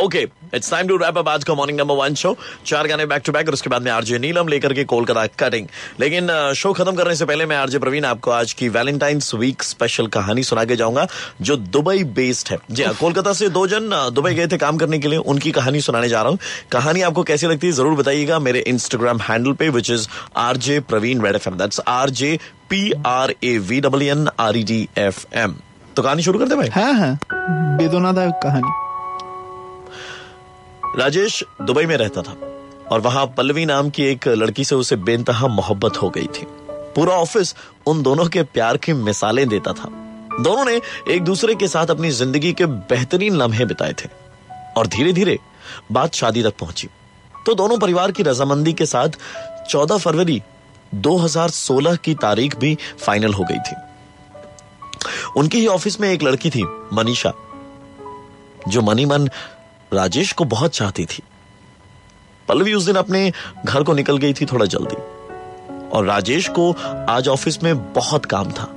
Okay it's time to wrap up आज का morning number one show चार गाने बैक टू बैक और उसके बाद में आरजे नीलम लेकर के कोलकाता कटिंग लेकिन शो खत्म करने से पहले मैं आरजे प्रवीण आपको आज की वैलेंटाइंस वीक स्पेशल कहानी सुना के जाऊँगा जो दुबई बेस्ड है। जी हाँ कोलकाता से दो जन दुबई गए थे काम करने के लिए उनकी कहानी सुनाने जा रहा हूँ। कहानी आपको कैसी लगती है ज़रूर बताइएगा मेरे इंस्टाग्राम हैंडल पे which is R J Praveen Red F M that's R J P R A V W N R E D F M तो कहानी शुरू करते भाई? हाँ हाँ। बेदोनादायक कहानी। राजेश दुबई में रहता था और वहाँ पल्लवी नाम की एक लड़की से उसे बेनतहा मोहब्बत हो गई थी। पूरा ऑफ़िस उन दोनों के प्यार की मिसालें देता था। दोनों ने एक दूसरे के साथ अपनी ज़िंदगी के बेहतरीन लम्हे बिताए थे और धीरे धीरे बात शादी तक पहुँची। तो दोनों परिवार की रजामंदी के साथ 14 फरवरी 2016 की तारीख भी फाइनल हो गई थी। उनके ही ऑफ़िस में एक लड़की थी, मनीषा, जो मनी मन राजेश को बहुत चाहती थी। पल्लवी उस दिन अपने घर को निकल गई थी थोड़ा जल्दी। और राजेश को आज ऑफ़िस में बहुत काम था।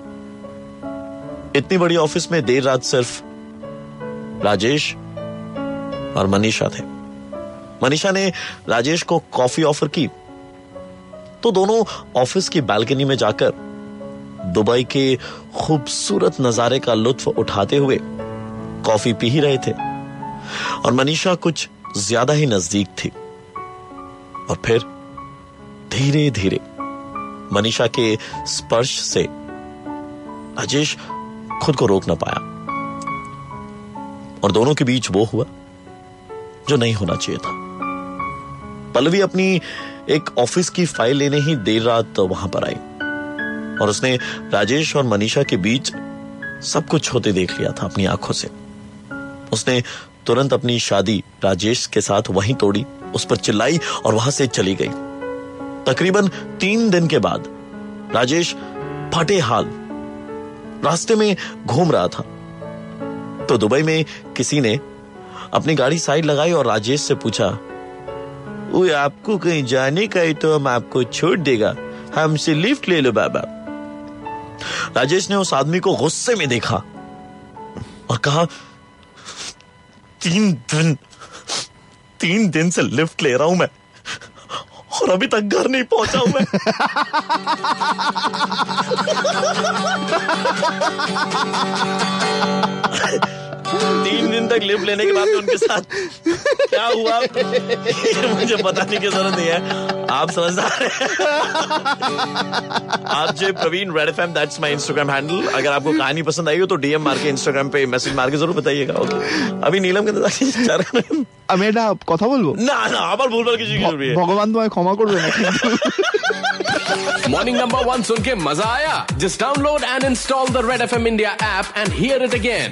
इतनी बड़ी ऑफ़िस में देर रात सिर्फ़ राजेश और मनीषा थे। मनीषा ने राजेश को कॉफ़ी ऑफ़र की। तो दोनों ऑफ़िस की बालकनी में जाकर दुबई के खूबसूरत नजारे का लुत्फ उठाते हुए कॉफ़ी पी ही रहे थे। और मनीषा कुछ ज़्यादा ही नज़दीक थी। और फिर धीरे धीरे मनीषा के स्पर्श से राजेश खुद को रोक ना पाया। और दोनों के बीच वो हुआ जो नहीं होना चाहिए था। पल्लवी अपनी एक ऑफ़िस की फ़ाइल लेने ही देर रात वहाँ पर आई। और उसने राजेश और मनीषा के बीच सब कुछ होते देख लिया था अपनी आँखों से। उसने तुरंत अपनी शादी राजेश के साथ वहीं तोड़ी, उस पर चिल्लाई और वहाँ से चली गई। तकरीबन तीन दिन के बाद राजेश फटे हाल रास्ते में घूम रहा था। तो दुबई में किसी ने अपनी गाड़ी साइड लगाई और राजेश से पूछा वो आपको कहीं जाने का है तो हम आपको छोड़ देगा। हमसे लिफ्ट ले लो बाबा। राजेश ने उस आदमी को गुस्से में देखा और कहा तीन दिन तीन दिन से लिफ्ट ले रहा हूँ मैं। और अभी तक घर नहीं पहुँचा हूँ मैं। तक लिफ्ट लेने के बाद उनके साथ क्या हुआ मुझे बताने की जरूरत नहीं है आप समझदार हैं आप जो Praveen red F M that's my Instagram handle अगर आपको कहानी पसंद आई हो तो डीएम मार के इंस्टाग्राम पे मैसेज मार के जरूर बताइएगा ओके अभी नीलम के चार আমি এটা কথা বলবো না না আবার ভুলভাল কিছু কি করবি ভগবান তোমায় ক্ষমা করবে না मॉर्निंग नंबर वन सुन के मजा आया just download and install the red F M India app and hear it again